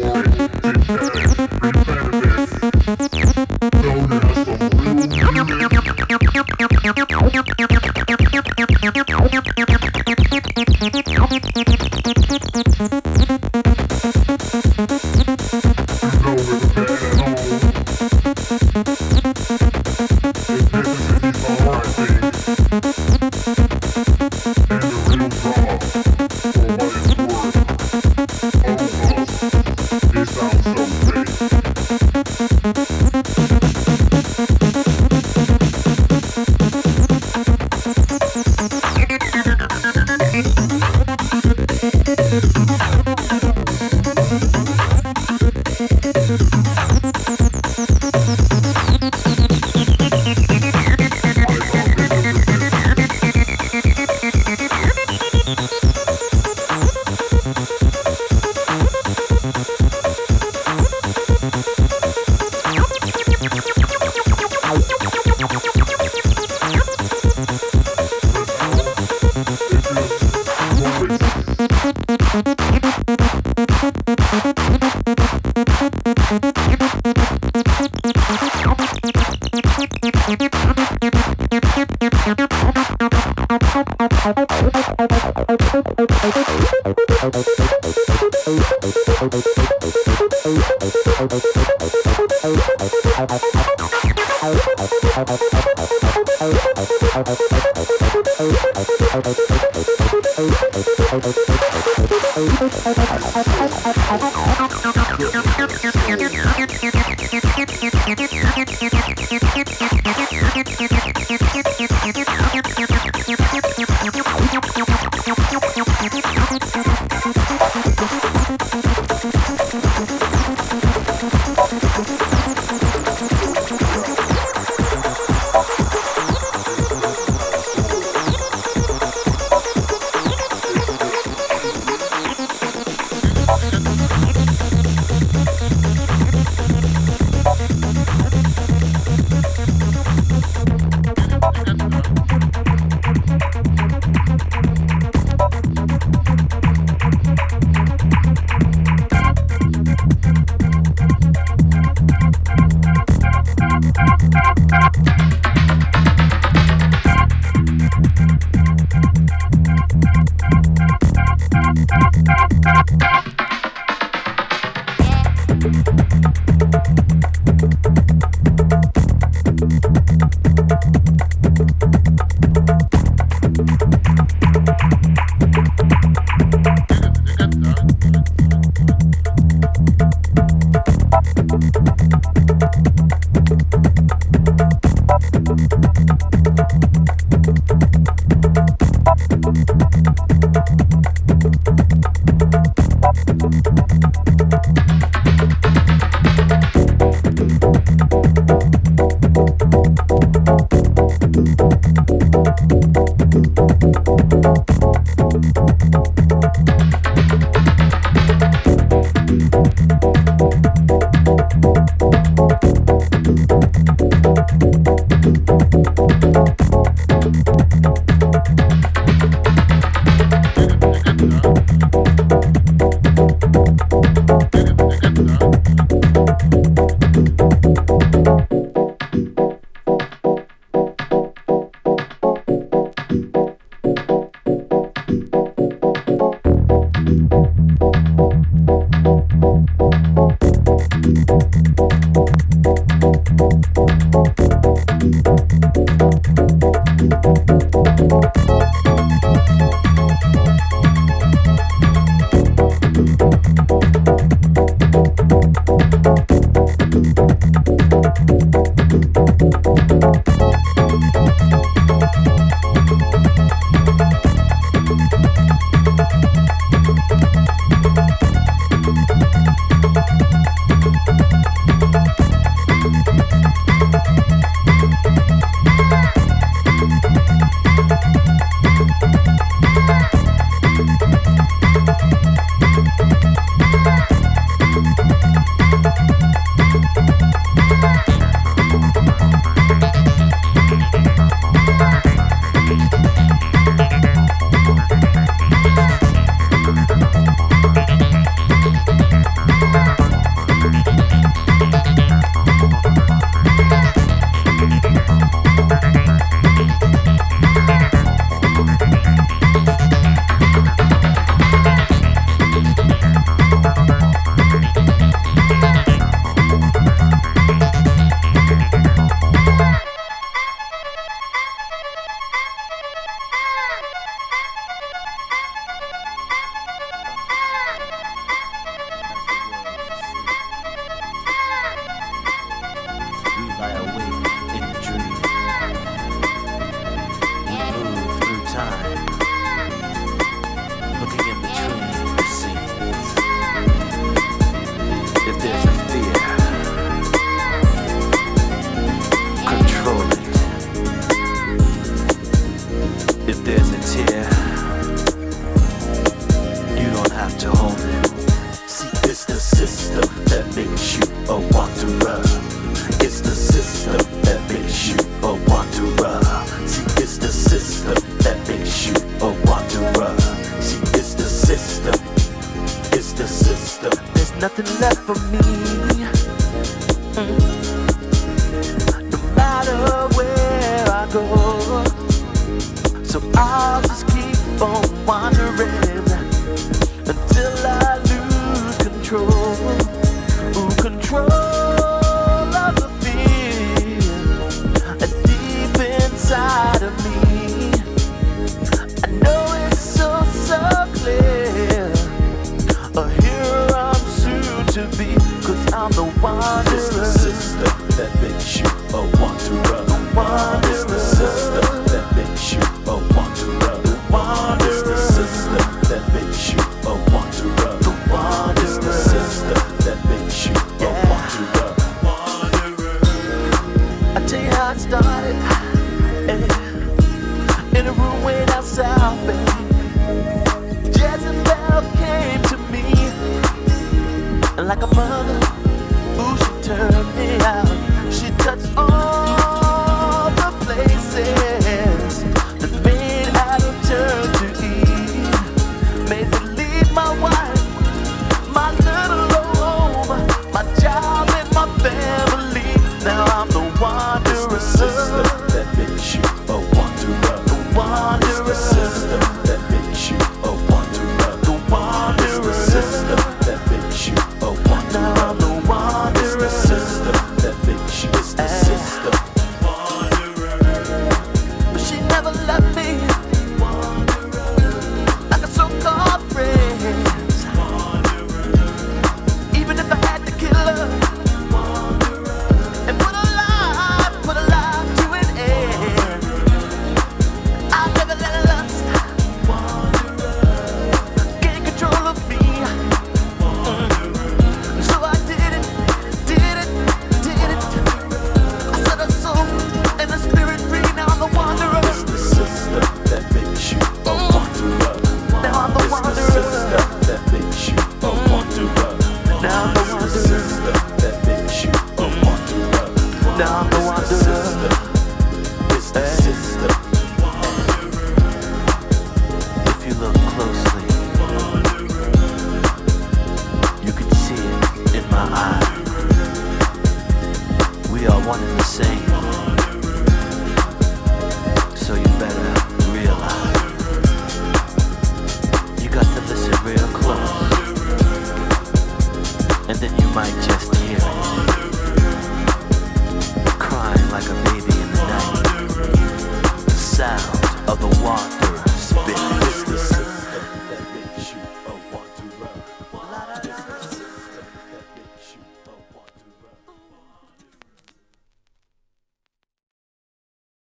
Thank.